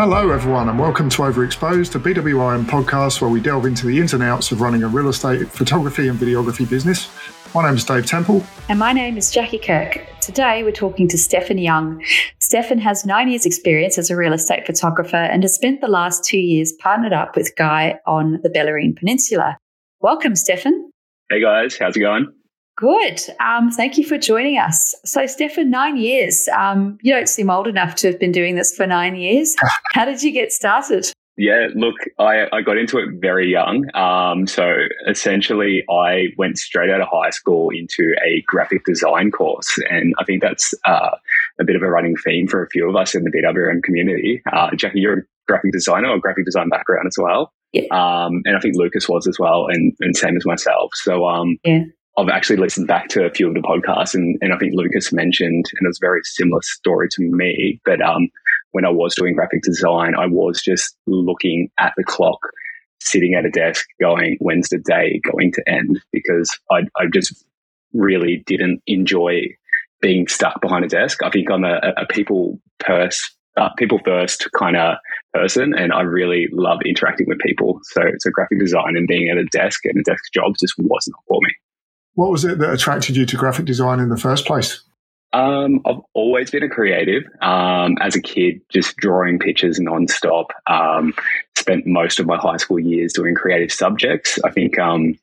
Hello, everyone, and welcome to Overexposed, a BWRM podcast where we delve into the ins and outs of running a real estate photography and videography business. My name is Dave Temple. And my name is Jackie Kirk. Today we're talking to Stefan Young. Stefan has nine years' experience as a real estate photographer and has spent the last two years partnered up with Guy on the Bellarine Peninsula. Welcome, Stefan. Hey guys, how's it going? Good. Um, thank you for joining us. So, Stefan, nine years. Um, you don't seem old enough to have been doing this for nine years. How did you get started? Yeah, look, I, I got into it very young. Um, so essentially, I went straight out of high school into a graphic design course. And I think that's uh, a bit of a running theme for a few of us in the BWRM community. Uh, Jackie, you're a graphic designer or graphic design background as well. Yeah. Um, and I think Lucas was as well, and, and same as myself. So um, yeah. I've actually listened back to a few of the podcasts, and, and I think Lucas mentioned, and it was a very similar story to me, but um, when I was doing graphic design, I was just looking at the clock, sitting at a desk, going, when's the day going to end? Because I, I just really didn't enjoy being stuck behind a desk. I think I'm a, a people purse, uh, people first kind of person, and I really love interacting with people. So, so graphic design and being at a desk and a desk job just was not for me. What was it that attracted you to graphic design in the first place? Um, I've always been a creative. Um, as a kid, just drawing pictures nonstop. Um, spent most of my high school years doing creative subjects. I think um,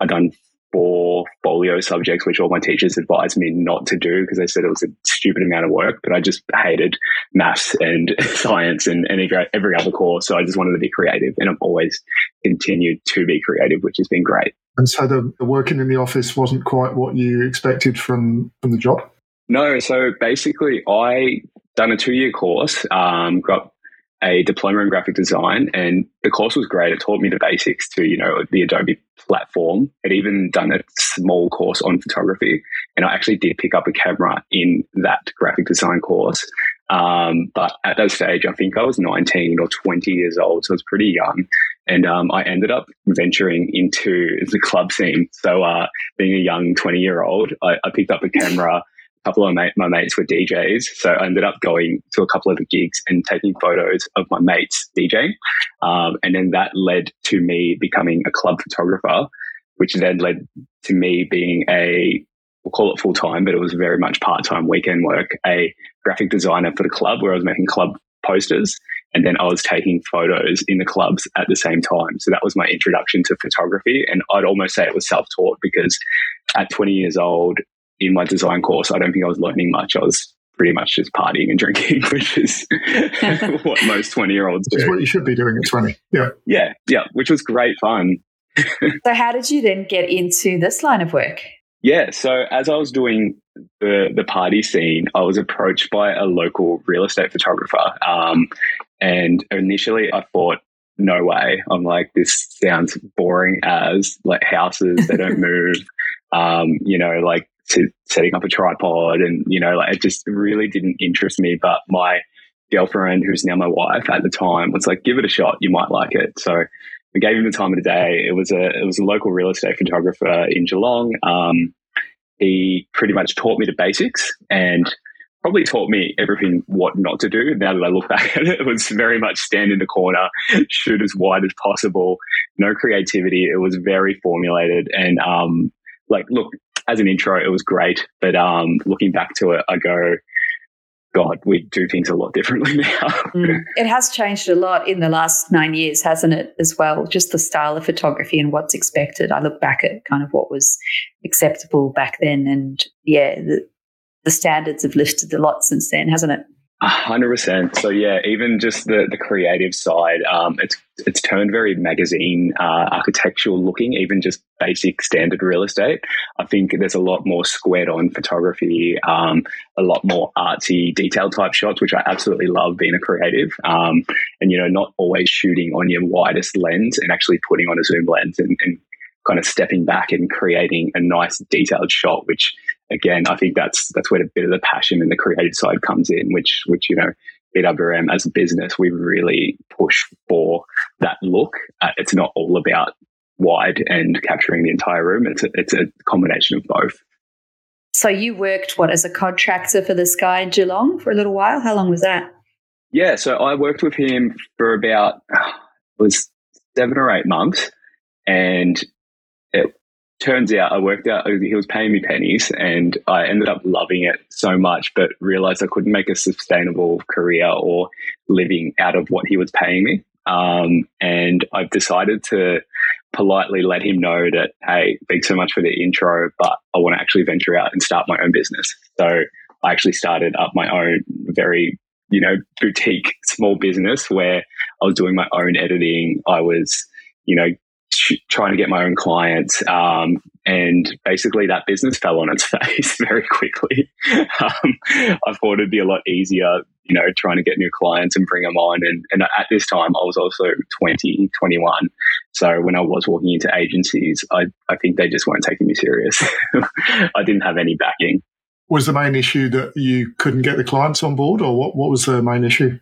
I've done four folio subjects, which all my teachers advised me not to do because they said it was a stupid amount of work. But I just hated maths and science and, and every, every other course. So I just wanted to be creative, and I've always continued to be creative, which has been great. And so the, the working in the office wasn't quite what you expected from from the job. No, so basically, I done a two year course, um, got a diploma in graphic design, and the course was great. It taught me the basics to you know the Adobe platform. I'd even done a small course on photography, and I actually did pick up a camera in that graphic design course. Um, but at that stage, I think I was 19 or 20 years old, so I was pretty young. And um, I ended up venturing into the club scene. So, uh, being a young 20 year old, I, I picked up a camera A couple of my mates were DJs. So I ended up going to a couple of the gigs and taking photos of my mates DJing. Um, and then that led to me becoming a club photographer, which then led to me being a, we'll call it full time, but it was very much part time weekend work, a graphic designer for the club where I was making club posters. And then I was taking photos in the clubs at the same time. So that was my introduction to photography. And I'd almost say it was self taught because at 20 years old, in my design course, I don't think I was learning much. I was pretty much just partying and drinking, which is what most 20 year olds do. Which is what you should be doing at 20. Yeah. Yeah. Yeah. Which was great fun. so, how did you then get into this line of work? Yeah. So, as I was doing the, the party scene, I was approached by a local real estate photographer. Um, and initially, I thought, no way. I'm like, this sounds boring as like houses, they don't move. Um, you know, like to setting up a tripod and, you know, like it just really didn't interest me. But my girlfriend, who's now my wife at the time, was like, give it a shot. You might like it. So we gave him the time of the day. It was a, it was a local real estate photographer in Geelong. Um, he pretty much taught me the basics and probably taught me everything what not to do. Now that I look back at it, it was very much stand in the corner, shoot as wide as possible, no creativity. It was very formulated and, um, like, look, as an intro, it was great. But um, looking back to it, I go, God, we do things a lot differently now. mm. It has changed a lot in the last nine years, hasn't it, as well? Just the style of photography and what's expected. I look back at kind of what was acceptable back then. And yeah, the, the standards have lifted a lot since then, hasn't it? Hundred percent. So yeah, even just the, the creative side, um, it's it's turned very magazine uh, architectural looking. Even just basic standard real estate, I think there's a lot more squared on photography, um, a lot more artsy, detailed type shots, which I absolutely love being a creative. Um, and you know, not always shooting on your widest lens and actually putting on a zoom lens and, and kind of stepping back and creating a nice detailed shot, which again, I think that's that's where a bit of the passion and the creative side comes in, which which you know, BWRM as a business, we really push for that look. Uh, it's not all about wide and capturing the entire room. It's a, it's a combination of both. So you worked what as a contractor for this guy in Geelong for a little while. How long was that? Yeah, so I worked with him for about it was seven or eight months, and it turns out I worked out he was paying me pennies, and I ended up loving it so much, but realized I couldn't make a sustainable career or living out of what he was paying me. Um, and I've decided to politely let him know that, hey, thanks so much for the intro, but I want to actually venture out and start my own business. So I actually started up my own very, you know, boutique small business where I was doing my own editing. I was, you know, trying to get my own clients. Um, and basically, that business fell on its face very quickly. um, I thought it'd be a lot easier, you know, trying to get new clients and bring them on. And, and at this time, I was also 20, 21. So when I was walking into agencies, I, I think they just weren't taking me serious. I didn't have any backing. Was the main issue that you couldn't get the clients on board, or what, what was the main issue?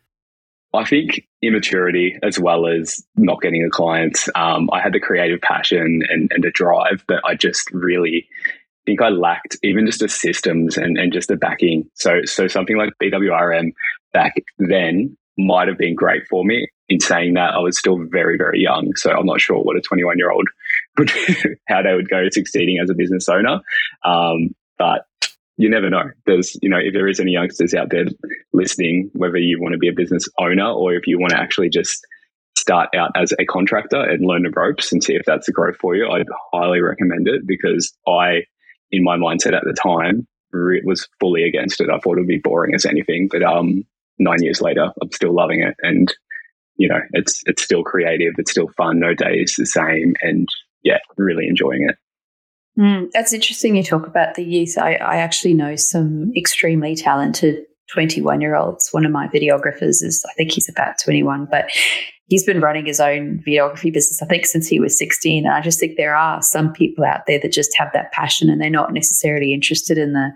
I think immaturity as well as not getting a client. Um, I had the creative passion and, and a drive, but I just really think I lacked even just the systems and, and just the backing. So, so something like BWRM back then might have been great for me. In saying that, I was still very, very young. So I'm not sure what a 21 year old would, how they would go succeeding as a business owner. Um, but you never know. There's, you know, if there is any youngsters out there listening, whether you want to be a business owner or if you want to actually just start out as a contractor and learn the ropes and see if that's a growth for you, I'd highly recommend it because I, in my mindset at the time, re- was fully against it. I thought it would be boring as anything, but um, nine years later, I'm still loving it, and you know, it's it's still creative, it's still fun. No day is the same, and yeah, really enjoying it. Mm, that's interesting you talk about the youth. I, I actually know some extremely talented 21 year olds. One of my videographers is, I think he's about 21, but he's been running his own videography business, I think, since he was 16. And I just think there are some people out there that just have that passion and they're not necessarily interested in the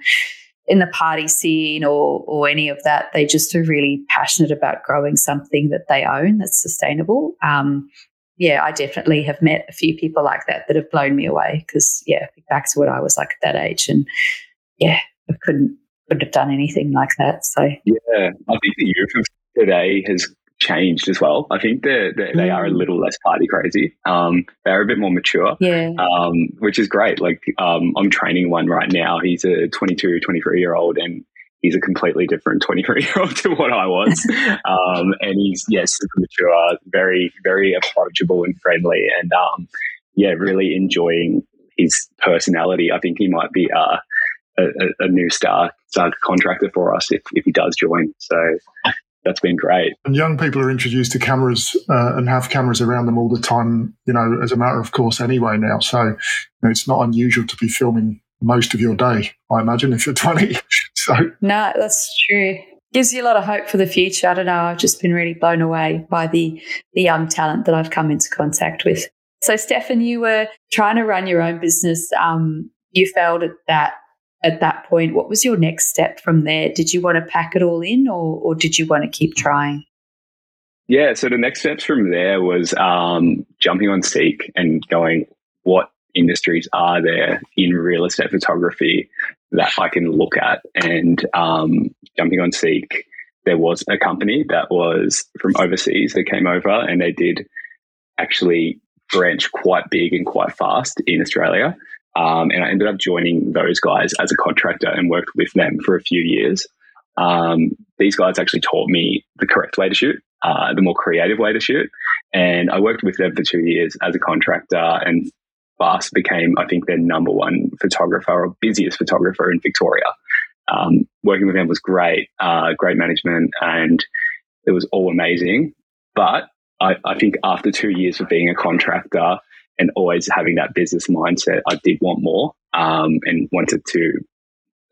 in the party scene or or any of that. They just are really passionate about growing something that they own that's sustainable. Um, yeah, I definitely have met a few people like that that have blown me away because, yeah, back to what I was like at that age. And yeah, I couldn't, couldn't have done anything like that. So, yeah, I think the youth of today has changed as well. I think they're, they're mm. they are a mm. little less party crazy. Um, they're a bit more mature, yeah. um, which is great. Like, um, I'm training one right now. He's a 22, 23 year old and he's a completely different 23 year old to what I was. um, and he's, yes, yeah, super mature, very, very approachable and friendly. And, um, yeah, really enjoying his personality. I think he might be uh, a, a, new star, star contractor for us if, if he does join. So that's been great. And young people are introduced to cameras uh, and have cameras around them all the time, you know, as a matter of course anyway now. So you know, it's not unusual to be filming most of your day, I imagine, if you're 20. So No, that's true. Gives you a lot of hope for the future. I don't know. I've just been really blown away by the the young talent that I've come into contact with. So, Stefan, you were trying to run your own business. Um, you failed at that at that point. What was your next step from there? Did you want to pack it all in, or, or did you want to keep trying? Yeah, so the next steps from there was um, jumping on Seek and going, what industries are there in real estate photography that I can look at. And um, jumping on Seek, there was a company that was from overseas that came over and they did actually branch quite big and quite fast in Australia. Um, and I ended up joining those guys as a contractor and worked with them for a few years. Um, these guys actually taught me the correct way to shoot, uh, the more creative way to shoot. And I worked with them for two years as a contractor and fast became, I think, their number one photographer or busiest photographer in Victoria. Um, working with them was great, uh, great management, and it was all amazing. But I, I think after two years of being a contractor and always having that business mindset, I did want more um, and wanted to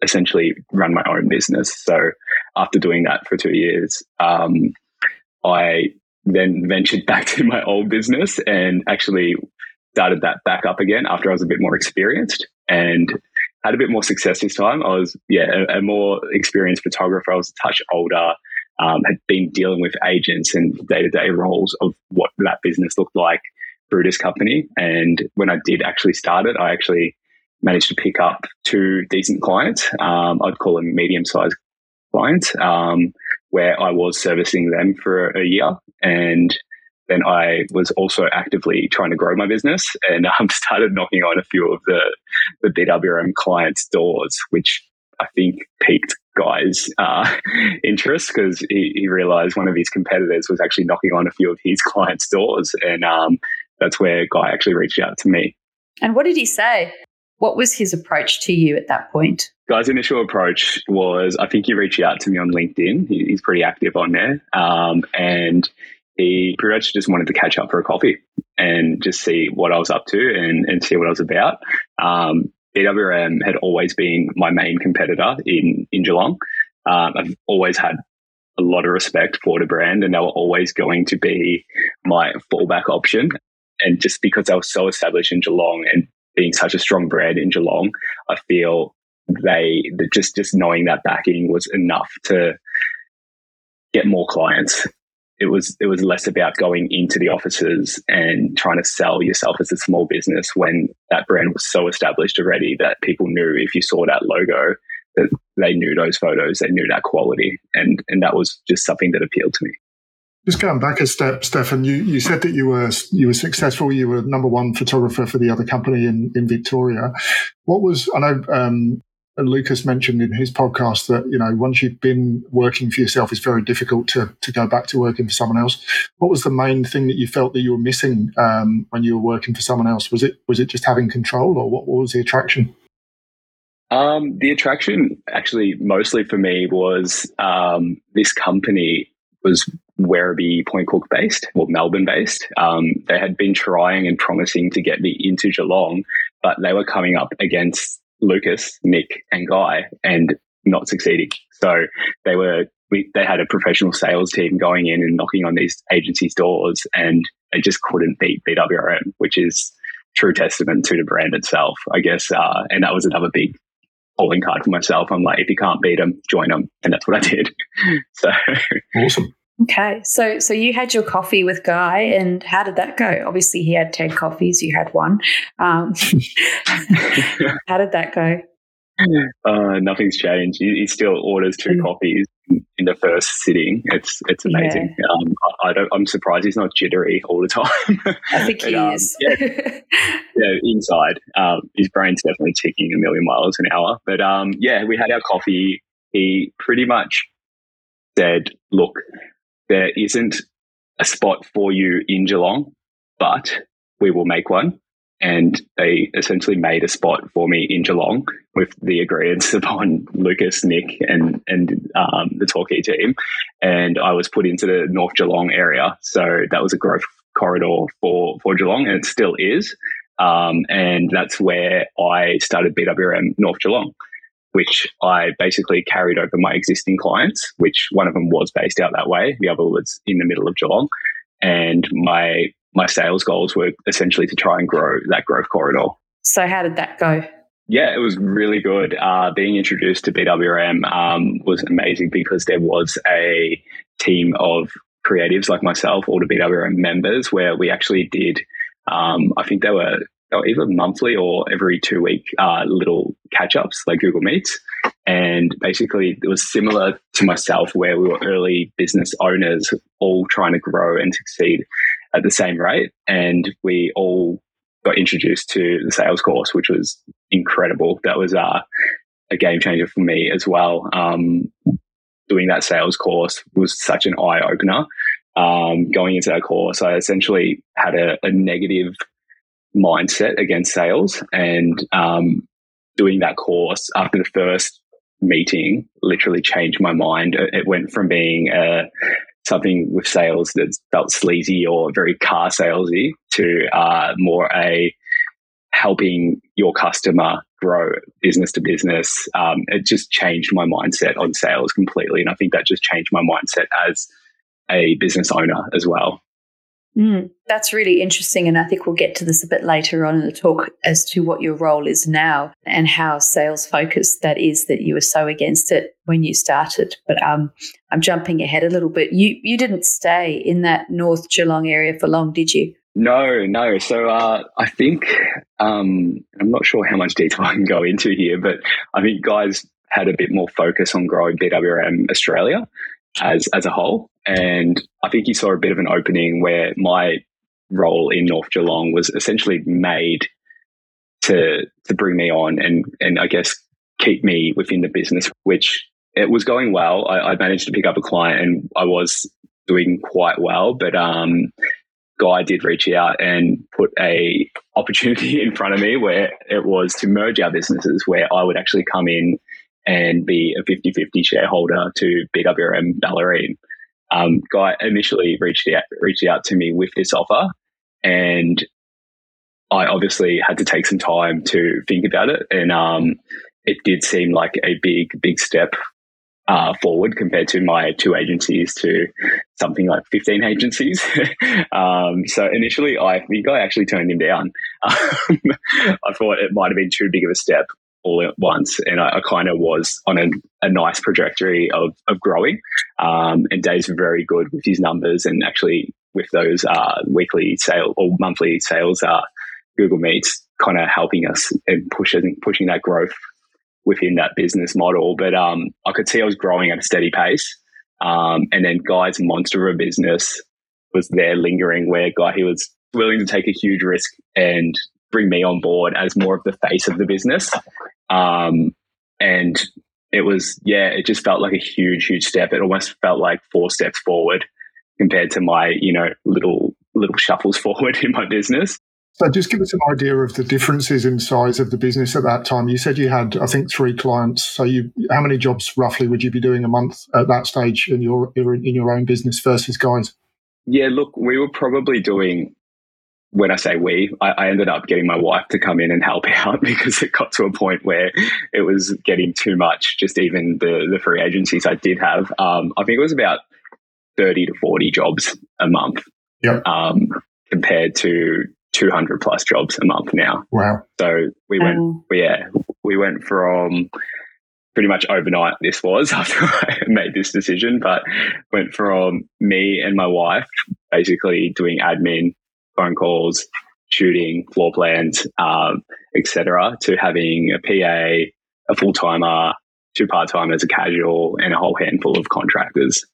essentially run my own business. So after doing that for two years, um, I then ventured back to my old business and actually started that back up again after I was a bit more experienced and had a bit more success this time. I was, yeah, a, a more experienced photographer. I was a touch older, um, had been dealing with agents and day to day roles of what that business looked like through this company. And when I did actually start it, I actually managed to pick up two decent clients. Um, I'd call them medium sized clients. Um, where I was servicing them for a year. And then I was also actively trying to grow my business and um, started knocking on a few of the, the BWRM clients' doors, which I think piqued Guy's uh, interest because he, he, realized one of his competitors was actually knocking on a few of his clients' doors. And um, that's where Guy actually reached out to me. And what did he say? What was his approach to you at that point? Guy's initial approach was I think he reached out to me on LinkedIn. He, he's pretty active on there. Um, and he pretty much just wanted to catch up for a coffee and just see what I was up to and, and see what I was about. Um, had always been my main competitor in, in Geelong. Um, I've always had a lot of respect for the brand and they were always going to be my fallback option. And just because they were so established in Geelong and being such a strong brand in Geelong, I feel they just just knowing that backing was enough to get more clients. It was it was less about going into the offices and trying to sell yourself as a small business when that brand was so established already that people knew if you saw that logo that they knew those photos, they knew that quality, and and that was just something that appealed to me. Just going back a step, Stefan, you, you said that you were you were successful. You were number one photographer for the other company in, in Victoria. What was I know um, Lucas mentioned in his podcast that you know once you've been working for yourself, it's very difficult to to go back to working for someone else. What was the main thing that you felt that you were missing um, when you were working for someone else? Was it was it just having control, or what, what was the attraction? Um, the attraction, actually, mostly for me was um, this company was Werribee Point Cook based or Melbourne based. Um, they had been trying and promising to get me into Geelong, but they were coming up against Lucas, Nick, and Guy and not succeeding. So they were we, they had a professional sales team going in and knocking on these agencies' doors, and they just couldn't beat BWRM, which is true testament to the brand itself, I guess. Uh, and that was another big calling card for myself. I'm like, if you can't beat them, join them, and that's what I did. so awesome. Okay, so so you had your coffee with Guy, and how did that go? Obviously, he had ten coffees. You had one. Um, how did that go? Uh, nothing's changed. He, he, still orders two mm. coffees in the first sitting. It's it's amazing. Yeah. Um, I, don't. I'm surprised he's not jittery all the time. I think he um, is. yeah, yeah, inside, um, his brain's definitely ticking a million miles an hour. But um, yeah, we had our coffee. He pretty much said, "Look, there isn't a spot for you in Geelong, but we will make one. And they essentially made a spot for me in Geelong with the agreements upon Lucas, Nick, and and um, the Torquay team. And I was put into the North Geelong area, so that was a growth corridor for for Geelong, and it still is. Um, and that's where I started BWRM North Geelong which I basically carried over my existing clients, which one of them was based out that way. The other was in the middle of Geelong. And my my sales goals were essentially to try and grow that growth corridor. So how did that go? Yeah, it was really good. Uh, being introduced to BWRM um, was amazing because there was a team of creatives like myself, all the BWRM members, where we actually did. Um, I think they were either monthly or every two week uh, little catch ups like Google Meets. And basically, it was similar to myself, where we were early business owners, all trying to grow and succeed at the same rate. And we all got introduced to the sales course, which was incredible. That was uh, a game changer for me as well. Um, doing that sales course was such an eye opener. Um, going into that course, I essentially had a, a negative mindset against sales and um, doing that course after the first meeting literally changed my mind. It went from being uh, something with sales that felt sleazy or very car salesy to uh, more a helping your customer grow business to business. Um, it just changed my mindset on sales completely. And I think that just changed my mindset as a business owner as well. Mm, that's really interesting. And I think we'll get to this a bit later on in the talk as to what your role is now and how sales focused that is that you were so against it when you started. But um, I'm jumping ahead a little bit. You, you didn't stay in that North Geelong area for long, did you? No, no. So uh, I think, um, I'm not sure how much detail I can go into here, but I think Guy's had a bit more focus on growing BWRM Australia. As as a whole. And I think you saw a bit of an opening where my role in North Geelong was essentially made to to bring me on and and I guess keep me within the business, which it was going well. I, I managed to pick up a client and I was doing quite well, but um, Guy did reach out and put a opportunity in front of me where it was to merge our businesses, where I would actually come in and be a 50-50 shareholder to BWRM Bellarine. Um, Guy initially reached out reached out to me with this offer, and I obviously had to take some time to think about it, and um, it did seem like a big, big step uh, forward compared to my two agencies to something like 15 agencies. um, so initially, I think I actually turned him down. I thought it might have been too big of a step all at once. And I, I kind of was on a, a, nice trajectory of, of growing. Um, and Dave's very good with his numbers and actually with those uh, weekly sale or monthly sales, uh, Google Meets kind of helping us and pushing pushing that growth within that business model. But um, I could see I was growing at a steady pace. Um, and then Guy's monster of a business was there lingering where Guy, he was willing to take a huge risk and bring me on board as more of the face of the business. Um, and it was, yeah, it just felt like a huge, huge step. It almost felt like four steps forward compared to my, you know, little, little shuffles forward in my business. So just give us an idea of the differences in size of the business at that time. You said you had, I think, three clients. So you, how many jobs roughly would you be doing a month at that stage in your in your own business versus Guy's? Yeah, look, we were probably doing. When I say we, I, I ended up getting my wife to come in and help out because it got to a point where it was getting too much. Just even the the free agencies I did have, um, I think it was about thirty to forty jobs a month. Yep. Um, compared to 200 plus jobs a month now. Wow. So we went, um, yeah, we went from pretty much overnight this was after I made this decision, but went from me and my wife basically doing admin, phone calls, shooting, floor plans, um, etc., to having a PA, a full timer, two part timers, a casual, and a whole handful of contractors.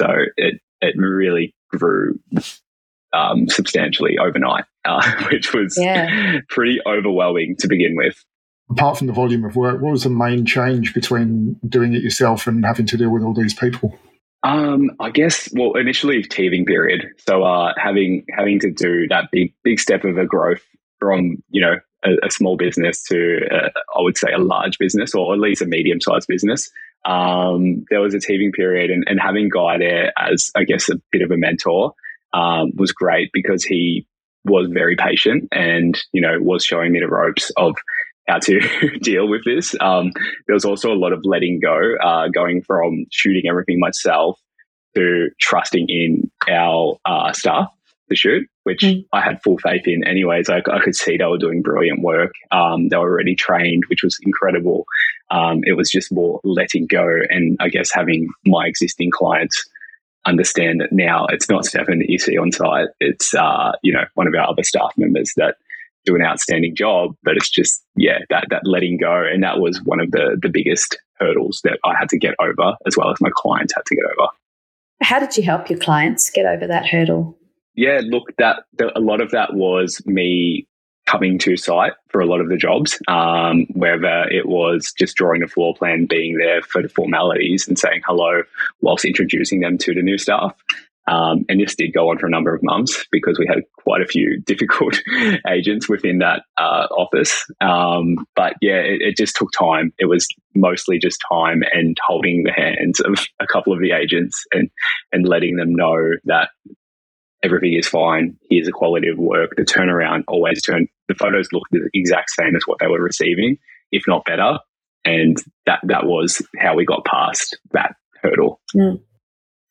So it it really grew um, substantially overnight, uh, which was yeah. pretty overwhelming to begin with. Apart from the volume of work, what was the main change between doing it yourself and having to deal with all these people? Um, I guess well, initially teething period. So uh, having having to do that big big step of a growth from you know a, a small business to uh, I would say a large business or at least a medium sized business. Um, there was a teething period, and, and having Guy there as I guess a bit of a mentor um, was great because he was very patient and you know was showing me the ropes of how to deal with this. Um, there was also a lot of letting go, uh, going from shooting everything myself to trusting in our uh, staff to shoot, which mm. I had full faith in. Anyways, I, I, could see they were doing brilliant work. Um, they were already trained, which was incredible. Um, it was just more letting go, and I guess having my existing clients understand that now it's not Stefan that you see on site. It's, uh, you know, one of our other staff members that do an outstanding job, but it's just, yeah, that, that letting go. And that was one of the, the biggest hurdles that I had to get over as well as my clients had to get over. How did you help your clients get over that hurdle? Yeah, look, that the, a lot of that was me coming to site for a lot of the jobs, um, whether it was just drawing a floor plan, being there for the formalities and saying hello whilst introducing them to the new staff. Um, and this did go on for a number of months because we had quite a few difficult agents within that uh, office. Um, but yeah, it, it, just took time. It was mostly just time and holding the hands of a couple of the agents and and letting them know that everything is fine. Here's the quality of work. The turnaround always turned, the photos look the exact same as what they were receiving, if not better. And that that was how we got past that hurdle. Mm.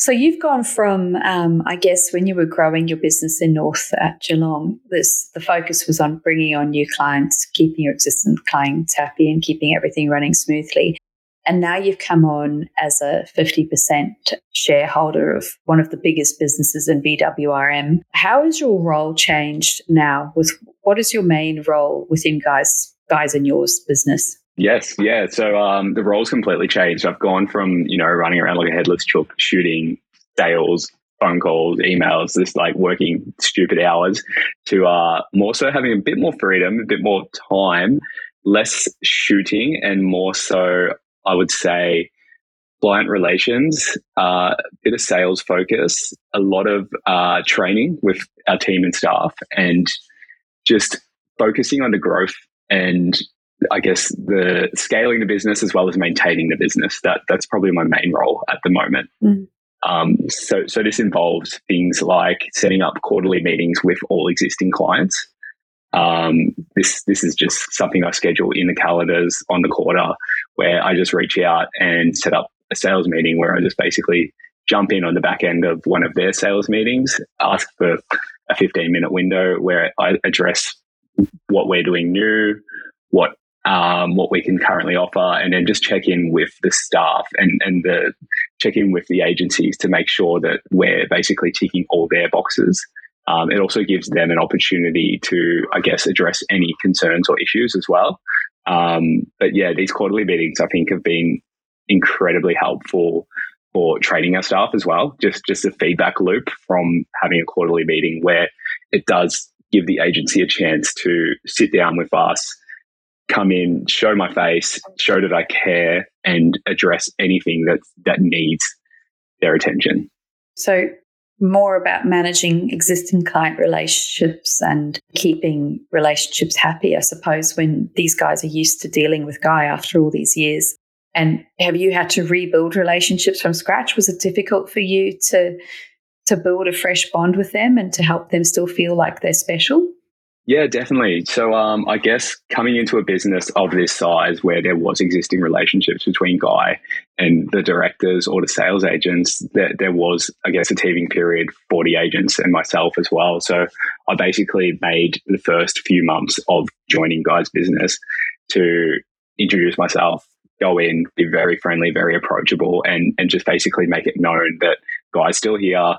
So you've gone from, um, I guess, when you were growing your business in North at Geelong, this the focus was on bringing on new clients, keeping your existing clients happy, and keeping everything running smoothly. And now you've come on as a 50% shareholder of one of the biggest businesses in BWRM. How has your role changed now with what is your main role within Guy's Guy's and yours business? Yes, yeah. So um, the roles completely changed. I've gone from you know running around like a headless chook, shooting sales, phone calls, emails, just like working stupid hours, to uh, more so having a bit more freedom, a bit more time, less shooting, and more so, I would say, client relations, uh, a bit of sales focus, a lot of uh, training with our team and staff, and just focusing on the growth and I guess the scaling the business as well as maintaining the business. That that's probably my main role at the moment. Mm. Um, so so this involves things like setting up quarterly meetings with all existing clients. Um, this this is just something I schedule in the calendars on the quarter where I just reach out and set up a sales meeting where I just basically jump in on the back end of one of their sales meetings, ask for a 15 minute window where I address what we're doing new, what um, what we can currently offer, and then just check in with the staff and and the check in with the agencies to make sure that we're basically ticking all their boxes. Um, it also gives them an opportunity to, I guess, address any concerns or issues as well. Um, but yeah, these quarterly meetings I think have been incredibly helpful for training our staff as well. Just just a feedback loop from having a quarterly meeting where it does give the agency a chance to sit down with us, come in, show my face, show that I care, and address anything that that needs their attention. So more about managing existing client relationships and keeping relationships happy, I suppose, when these guys are used to dealing with Guy after all these years. And have you had to rebuild relationships from scratch? Was it difficult for you to to build a fresh bond with them and to help them still feel like they're special? Yeah, definitely. So, um, I guess coming into a business of this size where there was existing relationships between Guy and the directors or the sales agents, there, there was, I guess, a teething period for the agents and myself as well. So, I basically made the first few months of joining Guy's business to introduce myself, go in, be very friendly, very approachable, and and just basically make it known that Guy's still here.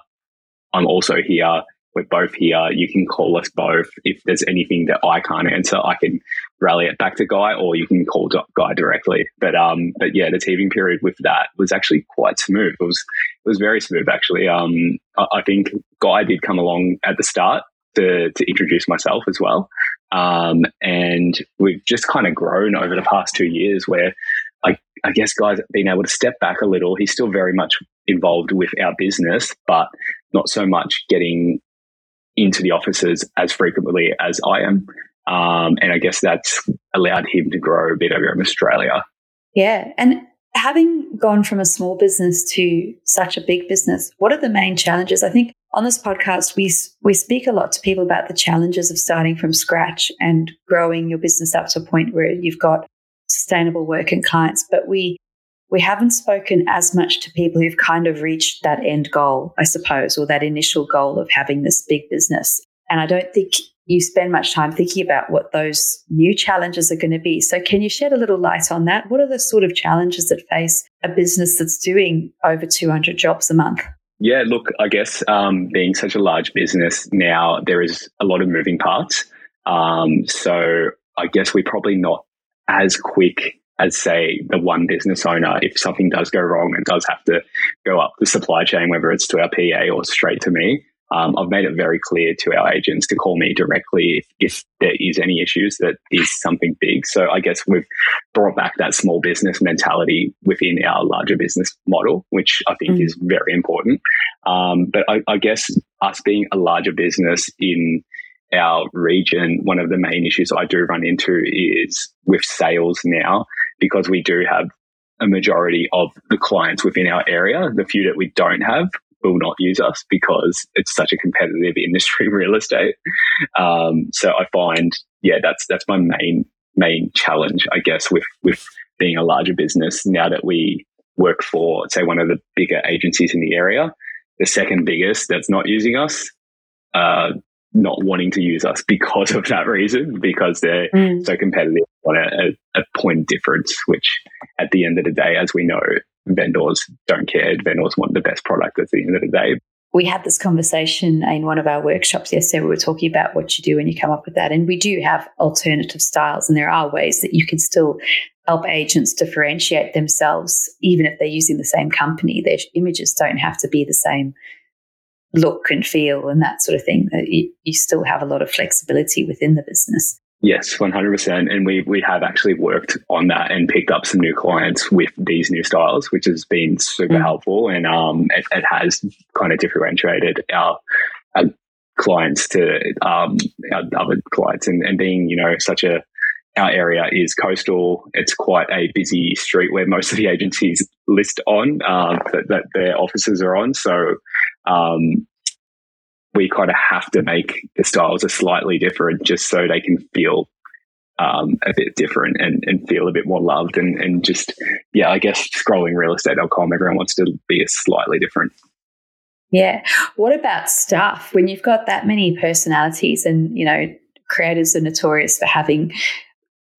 I'm also here. We're both here. You can call us both. If there's anything that I can't answer, I can rally it back to Guy, or you can call Guy directly. But um, but yeah, the teething period with that was actually quite smooth. It was it was very smooth actually. Um, I, I think Guy did come along at the start to to introduce myself as well. Um, and we've just kind of grown over the past two years where I, I guess Guy's being able to step back a little. He's still very much involved with our business, but not so much getting into the offices as frequently as I am. Um, and I guess that's allowed him to grow in Australia. Yeah. And having gone from a small business to such a big business, what are the main challenges? I think on this podcast, we, we speak a lot to people about the challenges of starting from scratch and growing your business up to a point where you've got sustainable work and clients, but we we haven't spoken as much to people who've kind of reached that end goal, I suppose, or that initial goal of having this big business. And I don't think you spend much time thinking about what those new challenges are going to be. So, can you shed a little light on that? What are the sort of challenges that face a business that's doing over 200 jobs a month? Yeah, look, I guess um, being such a large business now, there is a lot of moving parts. Um, so, I guess we're probably not as quick as say the one business owner if something does go wrong and does have to go up the supply chain whether it's to our pa or straight to me um, i've made it very clear to our agents to call me directly if, if there is any issues that is something big. So i guess we've brought back that small business mentality within our larger business model which i think mm. is very important. Um, but I, I guess us being a larger business in our region, one of the main issues I do run into is with sales now, because we do have a majority of the clients within our area. The few that we don't have will not use us because it's such a competitive industry, real estate. Um, so I find, yeah, that's that's my main main challenge, I guess, with with being a larger business. Now that we work for, say, one of the bigger agencies in the area, the second biggest that's not using us, uh, not wanting to use us because of that reason, because they're mm. so competitive on a, a, point difference, which at the end of the day, as we know, vendors don't care. Vendors want the best product at the end of the day. We had this conversation in one of our workshops yesterday. We were talking about what you do when you come up with that. And we do have alternative styles, and there are ways that you can still help agents differentiate themselves, even if they're using the same company. Their images don't have to be the same look and feel and that sort of thing. You, you still have a lot of flexibility within the business. Yes, 100%. And we, we have actually worked on that and picked up some new clients with these new styles, which has been super mm. helpful. And um, it, it, has kind of differentiated our, our clients to um, our other clients. And, and being, you know, such a, our area is coastal. It's quite a busy street where most of the agencies list on uh, that, that, their offices are on. So um, we kind of have to make the styles a slightly different just so they can feel um, a bit different and, and feel a bit more loved and, and just yeah i guess scrolling realestate.com everyone wants to be a slightly different yeah what about staff when you've got that many personalities and you know creators are notorious for having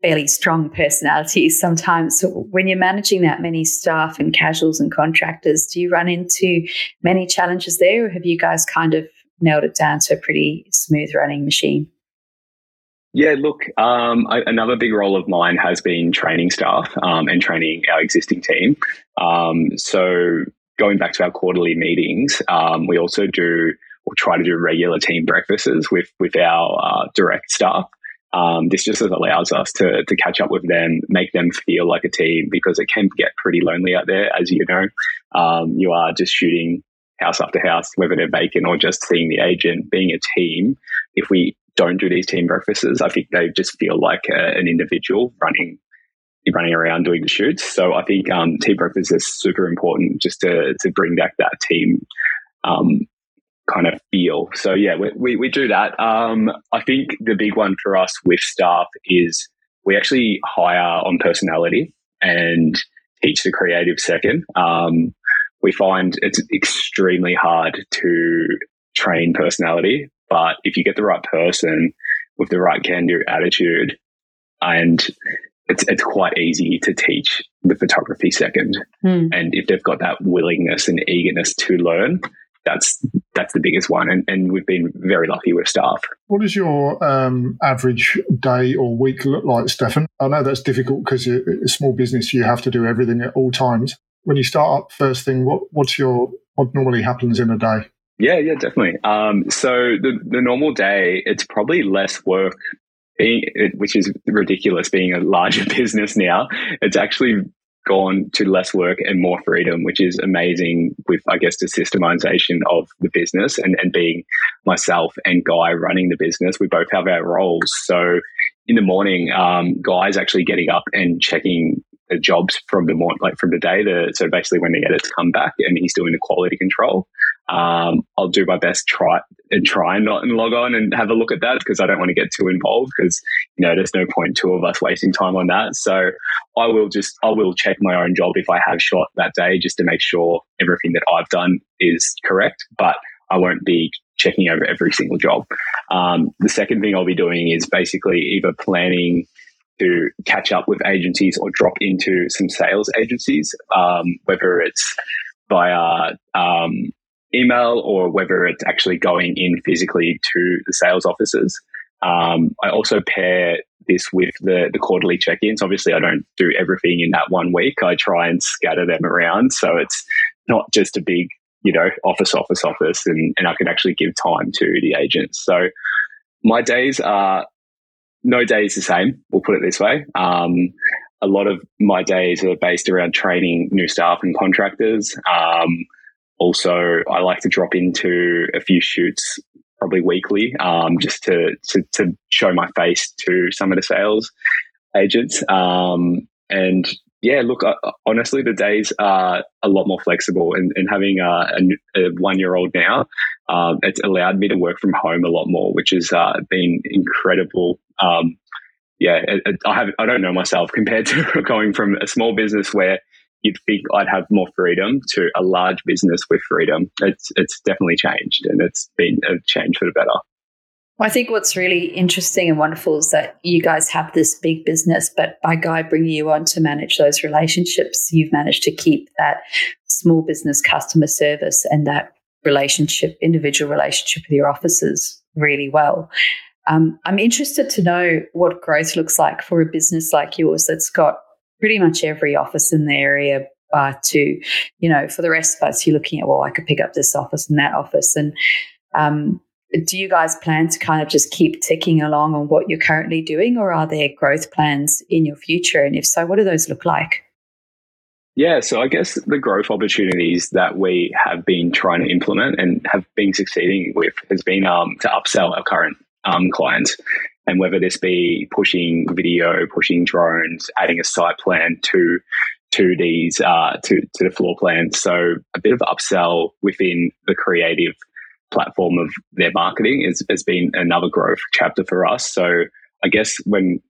fairly strong personalities sometimes when you're managing that many staff and casuals and contractors do you run into many challenges there or have you guys kind of nailed it down to a pretty smooth running machine. Yeah, look, um, another big role of mine has been training staff um, and training our existing team. Um, so, going back to our quarterly meetings, um, we also do or try to do regular team breakfasts with with our uh, direct staff. Um, this just allows us to to catch up with them, make them feel like a team because it can get pretty lonely out there, as you know. Um, you are just shooting house after house, whether they're vacant or just seeing the agent, being a team. If we don't do these team breakfasts, I think they just feel like a, an individual running running around doing the shoots. So I think um, team breakfasts is super important just to to bring back that team um, kind of feel. So yeah, we, we, we do that. Um, I think the big one for us with staff is we actually hire on personality and teach the creative second. Um, we find it's extremely hard to train personality. But if you get the right person with the right can do attitude, and it's, it's quite easy to teach the photography second. Mm. And if they've got that willingness and eagerness to learn, that's that's the biggest one. And, and we've been very lucky with staff. What does your um, average day or week look like, Stefan? I know that's difficult because you're a small business, you have to do everything at all times when you start up first thing, what what's your what normally happens in a day? Yeah, yeah, definitely. Um, so the the normal day, it's probably less work, being, which is ridiculous. Being a larger business now, it's actually gone to less work and more freedom, which is amazing. With I guess the systemization of the business and and being myself and Guy running the business, we both have our roles. So in the morning, um, Guy's actually getting up and checking the jobs from the morning, like from the day. The, so basically, when the edits come back and he's doing the quality control, um, I'll do my best try and try and not and log on and have a look at that because I don't want to get too involved because you know there's no point two of us wasting time on that. So I will just I will check my own job if I have shot that day just to make sure everything that I've done is correct, but I won't be checking over every single job. Um, the second thing I'll be doing is basically either planning to catch up with agencies or drop into some sales agencies, um, whether it's via um, email or whether it's actually going in physically to the sales offices. Um, I also pair this with the, the quarterly check ins. Obviously, I don't do everything in that one week. I try and scatter them around. So it's not just a big, you know, office, office, office, and, and I can actually give time to the agents. So my days are no day is the same. We'll put it this way. Um, a lot of my days are based around training new staff and contractors. Um, also, I like to drop into a few shoots probably weekly, um, just to, to, to show my face to some of the sales agents. Um, and yeah, look, uh, honestly, the days are a lot more flexible. And, and having a, a, a one year old now, um, it's allowed me to work from home a lot more, which has uh, been incredible. Um, yeah, it, it, I have I don't know myself compared to going from a small business where you'd think I'd have more freedom to a large business with freedom. It's it's definitely changed, and it's been a change for the better. Well, I think what's really interesting and wonderful is that you guys have this big business, but by Guy bringing you on to manage those relationships, you've managed to keep that small business customer service and that relationship, individual relationship with your officers really well. Um, I'm interested to know what growth looks like for a business like yours that's got pretty much every office in the area uh, to, you know, for the rest of us, you're looking at, well, I could pick up this office and that office. And um, do you guys plan to kind of just keep ticking along on what you're currently doing, or are there growth plans in your future? And if so, what do those look like? Yeah, so I guess the growth opportunities that we have been trying to implement and have been succeeding with has been um, to upsell our current um, clients. And whether this be pushing video, pushing drones, adding a site plan to to these uh, to to the floor plans. So a bit of upsell within the creative platform of their marketing is, has been another growth chapter for us. So I guess when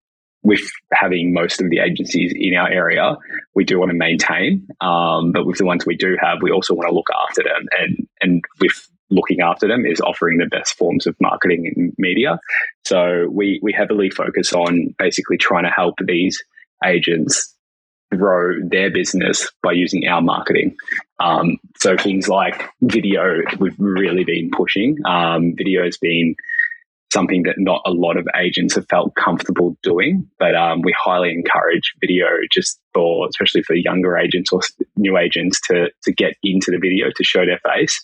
with having most of the agencies in our area, we do want to maintain. Um, but with the ones we do have, we also want to look after them. And and with looking after them is offering the best forms of marketing and media. So we we heavily focus on basically trying to help these agents grow their business by using our marketing. Um, so things like video, we've really been pushing. Um, video has been something that not a lot of agents have felt comfortable doing, but um, we highly encourage video just for, especially for younger agents or new agents to to get into the video to show their face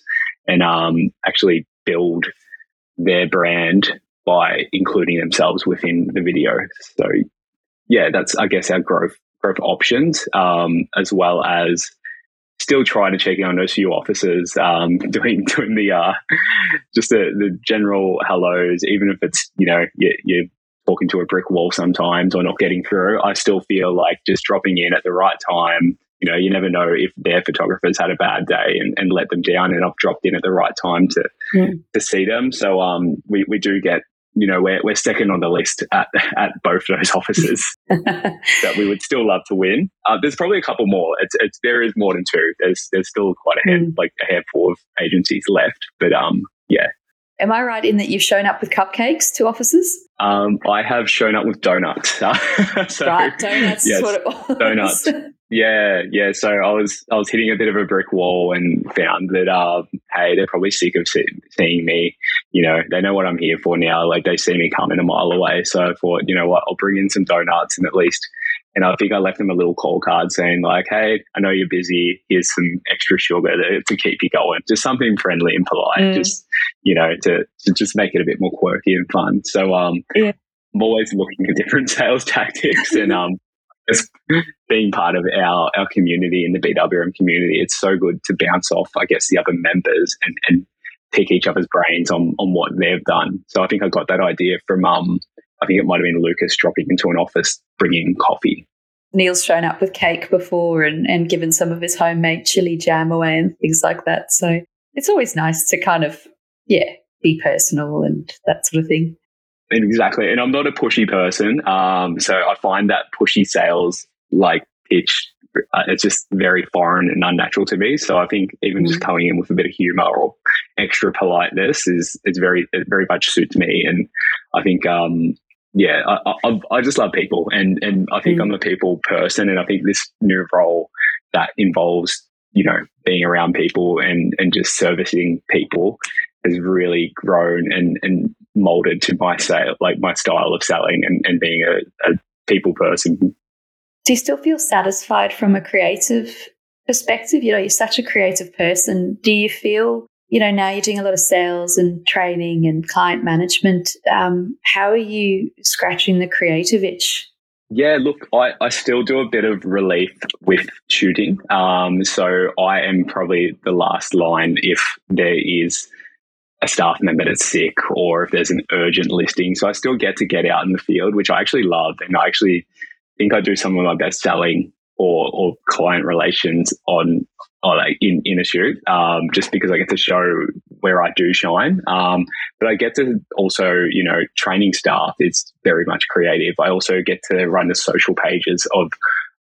and um, actually build their brand by including themselves within the video. So yeah, that's I guess our growth growth options, um, as well as still trying to check in on those few officers, um, doing doing the uh, just the, the general hellos, even if it's you know you, you're talking to a brick wall sometimes or not getting through. I still feel like just dropping in at the right time. You know, you never know if their photographers had a bad day and, and let them down, and I've dropped in at the right time to mm. to see them. So um, we we do get you know, we're, we're second on the list at, at both those offices that we would still love to win. Uh, there's probably a couple more. It's, it's, there is more than two. There's, there's still quite a hand, mm. like a handful of agencies left, but, um, yeah. Am I right in that you've shown up with cupcakes to offices? Um, I have shown up with donuts. so, right, donuts yes, what it was. Donuts. Yeah, yeah. So I was I was hitting a bit of a brick wall and found that uh, hey, they're probably sick of see, seeing me. You know, they know what I'm here for now. Like they see me coming a mile away. So I thought, you know what, I'll bring in some donuts and at least. And I think I left them a little call card saying like, "Hey, I know you're busy. Here's some extra sugar to, to keep you going. Just something friendly and polite. Mm. Just you know, to, to just make it a bit more quirky and fun." So um, yeah. I'm always looking for different sales tactics and um, just being part of our, our community in the BWRM community, it's so good to bounce off, I guess, the other members and, and pick each other's brains on, on what they've done. So I think I got that idea from, um, I think it might have been Lucas dropping into an office bringing coffee. Neil's shown up with cake before and, and given some of his homemade chili jam away and things like that. So it's always nice to kind of, yeah, be personal and that sort of thing. Exactly. And I'm not a pushy person. Um, so I find that pushy sales like pitch, uh, it's just very foreign and unnatural to me. So I think even mm-hmm. just coming in with a bit of humor or extra politeness is, is very, it very much suits me. And I think, um, yeah, I, I, I, just love people and, and I think mm-hmm. I'm a people person. And I think this new role that involves, you know, being around people and, and just servicing people has really grown and, and molded to my sale, like my style of selling and, and being a, a people person. Do you still feel satisfied from a creative perspective? You know, you're such a creative person. Do you feel, you know, now you're doing a lot of sales and training and client management. Um, how are you scratching the creative itch? Yeah, look, I, I still do a bit of relief with shooting. Um, so I am probably the last line if there is a staff member that's sick or if there's an urgent listing. So I still get to get out in the field, which I actually love. And I actually think I do some of my best selling or, or client relations on, or like in, in a shoot, um, just because I get to show where I do shine. Um, but I get to also, you know, training staff is very much creative. I also get to run the social pages of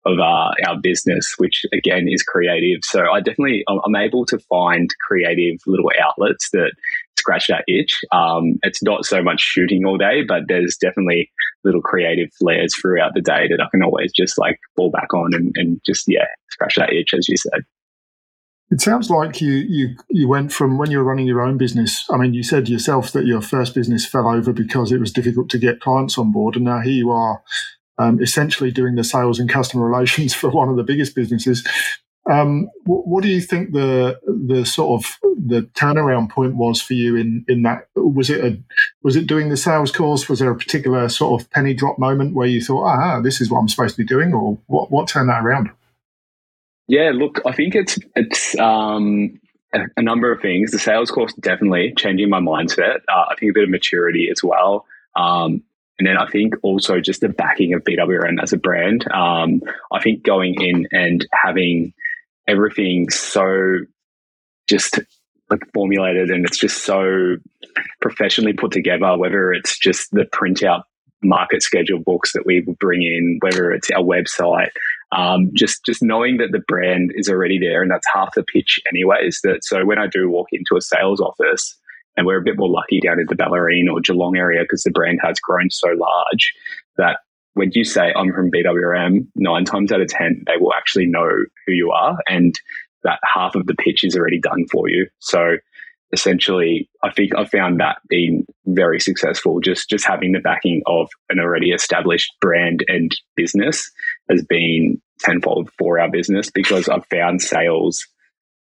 of uh, our business, which again is creative. So I definitely I'm able to find creative little outlets that scratch that itch. Um, it's not so much shooting all day, but there's definitely little creative flares throughout the day that I can always just like fall back on and, and just yeah scratch that itch as you said. It sounds like you you you went from when you were running your own business. I mean, you said yourself that your first business fell over because it was difficult to get clients on board, and now here you are um, essentially doing the sales and customer relations for one of the biggest businesses. Um, what, what, do you think the the sort of the turnaround point was for you in in that? Was it a was it doing the sales course? Was there a particular sort of penny drop moment where you thought, ah, this is what I'm supposed to be doing, or what what turned that around? Yeah, look, I think it's it's um, a, number of things. The sales course definitely changing my mindset. Uh, I think a bit of maturity as well. Um, and then I think also just the backing of BWRM as a brand. Um, I think going in and having everything so just like formulated and it's just so professionally put together, whether it's just the printout market schedule books that we bring in, whether it's our website, um, just just knowing that the brand is already there and that's half the pitch anyways. That so when I do walk into a sales office and we're a bit more lucky down in the Bellarine or Geelong area because the brand has grown so large that when you say I'm from BWRM, nine times out of 10, they will actually know who you are and that half of the pitch is already done for you. So essentially, I think I found that being very successful. Just, just having the backing of an already established brand and business has been tenfold for our business because I've found sales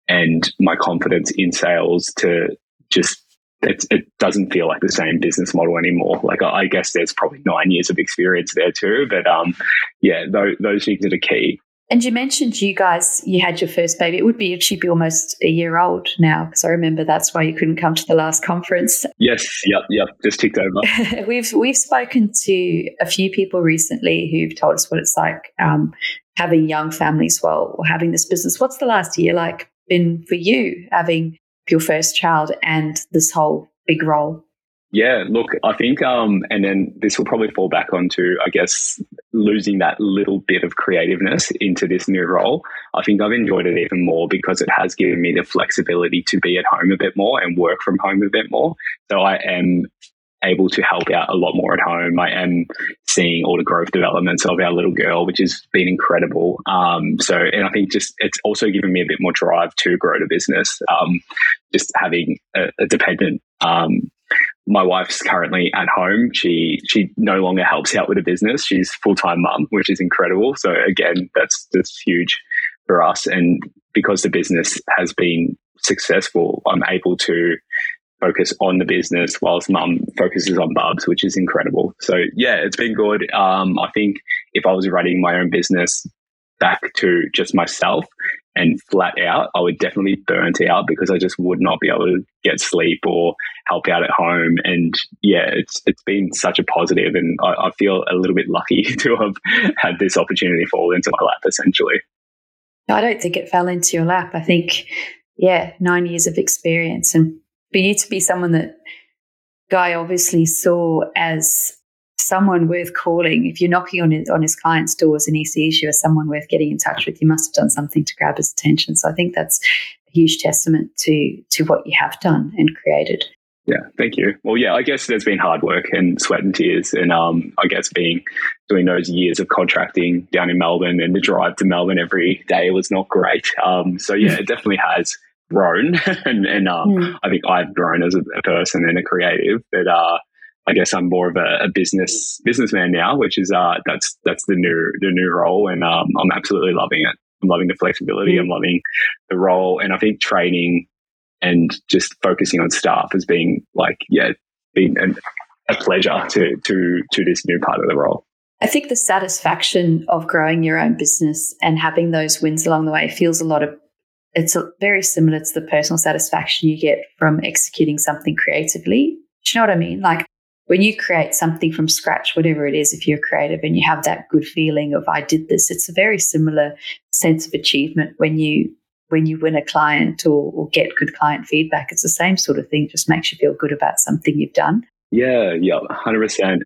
and my confidence in sales to just it, it doesn't feel like the same business model anymore. Like I, I guess there's probably nine years of experience there too, but um, yeah, those, those things are the key. And you mentioned you guys, you had your first baby. It would be, she'd be almost a year old now, because I remember that's why you couldn't come to the last conference. Yes, yep, yep, just ticked over. we've we've spoken to a few people recently who've told us what it's like um, having young families while having this business. What's the last year like been for you, having your first child and this whole big role? Yeah, look, I think, um, and then this will probably fall back onto, I guess, losing that little bit of creativeness into this new role. I think I've enjoyed it even more because it has given me the flexibility to be at home a bit more and work from home a bit more. So I am able to help out a lot more at home. I am seeing all the growth developments of our little girl, which has been incredible. Um, so, and I think just it's also given me a bit more drive to grow the business. Um, just having a, a dependent. Um, my wife's currently at home. She she no longer helps out with the business. She's full time mum, which is incredible. So again, that's that's huge for us. And because the business has been successful, I'm able to focus on the business whilst mum focuses on Bubs, which is incredible. So yeah, it's been good. Um, I think if I was running my own business back to just myself and flat out, I would definitely burnt out because I just would not be able to get sleep or help out at home. And yeah, it's it's been such a positive, and I, I feel a little bit lucky to have had this opportunity fall into my lap, essentially. I don't think it fell into your lap. I think, yeah, nine years of experience and for you to be someone that Guy obviously saw as someone worth calling. If you're knocking on his, on his client's doors and he sees you as someone worth getting in touch with, you must have done something to grab his attention. So I think that's a huge testament to to what you have done and created. Yeah, thank you. Well, yeah, I guess there's been hard work and sweat and tears, and um, I guess being doing those years of contracting down in Melbourne and the drive to Melbourne every day was not great. Um, so yeah, it definitely has grown, and, and uh, mm. I think I've grown as a, a, person and a creative. But uh, I guess I'm more of a, a, business businessman now, which is uh, that's that's the new the new role, and um, I'm absolutely loving it. I'm loving the flexibility. Mm. I'm loving the role, and I think training and just focusing on staff has been like yeah, been an, a pleasure to to to this new part of the role. I think the satisfaction of growing your own business and having those wins along the way feels a lot of it's very similar to the personal satisfaction you get from executing something creatively. Do you know what I mean? Like when you create something from scratch, whatever it is, if you're creative and you have that good feeling of I did this, it's a very similar sense of achievement when you when you win a client or, or get good client feedback. It's the same sort of thing, it just makes you feel good about something you've done. Yeah, yeah, hundred percent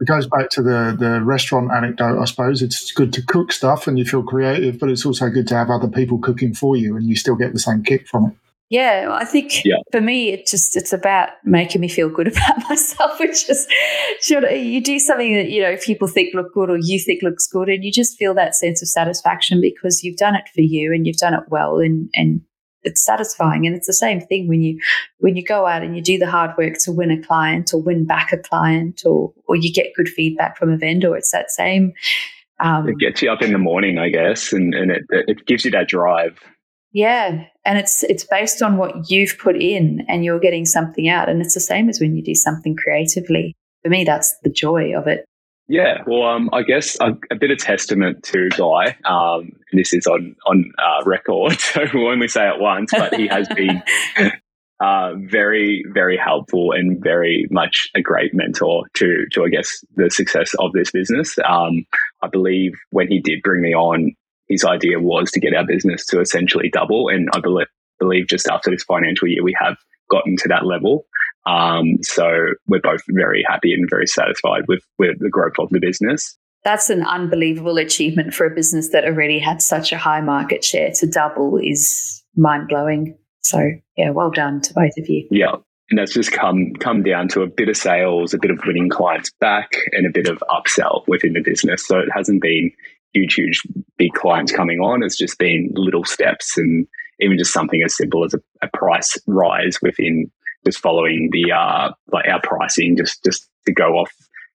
it goes back to the the restaurant anecdote, I suppose. It's good to cook stuff and you feel creative, but it's also good to have other people cooking for you and you still get the same kick from it. Yeah, I think yeah. for me, it just it's about making me feel good about myself. Which is, should you do something that you know people think look good or you think looks good, and you just feel that sense of satisfaction because you've done it for you and you've done it well, and and it's satisfying. And it's the same thing when you when you go out and you do the hard work to win a client or win back a client or or you get good feedback from a vendor. It's that same. Um, it gets you up in the morning, I guess, and, and it, it gives you that drive. Yeah, and it's it's based on what you've put in, and you're getting something out. And it's the same as when you do something creatively. For me, that's the joy of it. Yeah, well, um, I guess a, a, bit of testament to Guy. Um, this is on on uh, record, so we'll only say it once, but he has been uh, very, very helpful and very much a great mentor to to I guess the success of this business. Um, I believe when he did bring me on, his idea was to get our business to essentially double, and I believe believe just after this financial year we have gotten to that level. Um, so we're both very happy and very satisfied with, with the growth of the business. That's an unbelievable achievement for a business that already had such a high market share. To double is mind blowing. So yeah, well done to both of you. Yeah. And that's just come come down to a bit of sales, a bit of winning clients back, and a bit of upsell within the business. So it hasn't been huge, huge, big clients coming on. It's just been little steps and even just something as simple as a, a price rise within just following the uh, like our pricing just just to go off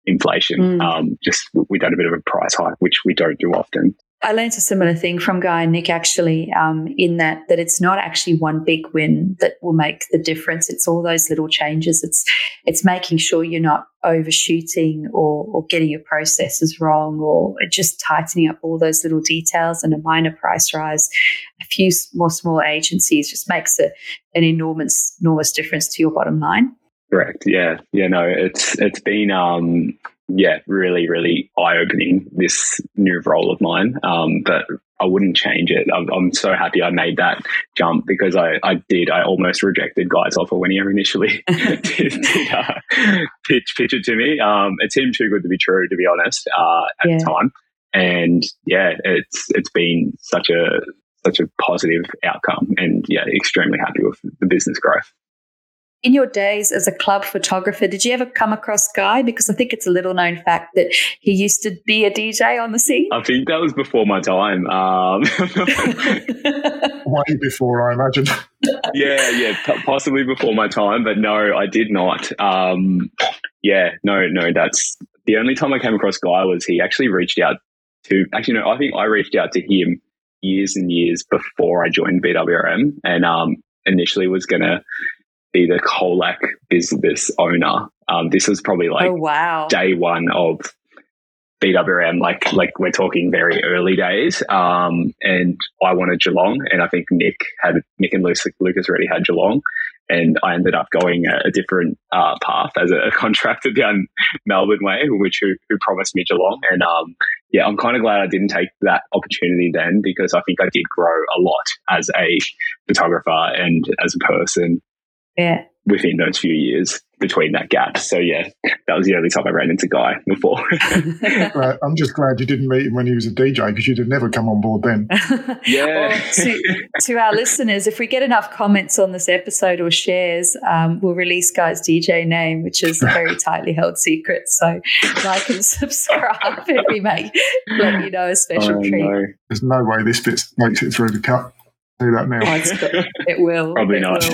inflation. Mm. Um, just we done a bit of a price hike, which we don't do often. I learned a similar thing from Guy and Nick actually, um, in that that it's not actually one big win that will make the difference. It's all those little changes. It's it's making sure you're not overshooting or, or getting your processes wrong or just tightening up all those little details and a minor price rise. A few more small agencies just makes a, an enormous enormous difference to your bottom line. Correct. Yeah. Yeah. No, it's it's been um yeah, really, really eye opening this new role of mine. Um, but I wouldn't change it. I'm, I'm, so happy I made that jump because I, I did. I almost rejected Guy's offer when he initially did, did uh, pitch, pitch it to me. Um, it seemed too good to be true, to be honest, uh, at yeah. the time. And yeah, it's it's been such a such a positive outcome, and yeah, extremely happy with the business growth in your days as a club photographer, did you ever come across Guy? Because I think it's a little known fact that he used to be a DJ on the scene. I think that was before my time. Um, Way before, I imagine. yeah, yeah, possibly before my time, but no, I did not. Um, yeah, no, no, that's the only time I came across Guy was he actually reached out to, actually, no, I think I reached out to him years and years before I joined BWRM and um, initially was going to be the Colac business owner. Um, this was probably like oh, wow. day one of BWRM, like like we're talking very early days. Um, and I wanted Geelong, and I think Nick had Nick and Lucas Lucas already had Geelong, and I ended up going a, a different uh, path as a, contractor down Melbourne way, which who, who promised me Geelong, and um, yeah, I'm kind of glad I didn't take that opportunity then because I think I did grow a lot as a photographer and as a person yeah. within those few years between that gap. So yeah, that was the only time I ran into Guy before. right. I'm just glad you didn't meet him when he was a DJ because you'd have never come on board then. yeah. Well, to, to, our listeners, if we get enough comments on this episode or shares, um, we'll release Guy's DJ name, which is a very tightly held secret. So like and subscribe and we may let you know a special oh, treat. No. There's no way this bit makes it through the cut do that now. it will. Probably it not.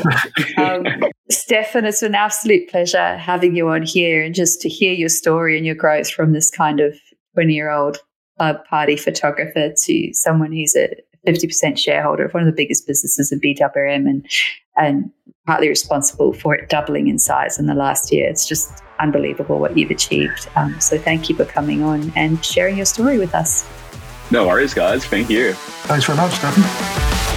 Will. Um, Stefan, it's an absolute pleasure having you on here and just to hear your story and your growth from this kind of 20 year old club party photographer to someone who's a 50% shareholder of one of the biggest businesses in BWRM and, and partly responsible for it doubling in size in the last year. It's just unbelievable what you've achieved. Um, so thank you for coming on and sharing your story with us. No worries, guys. Thank you. Thanks very much, Stefan.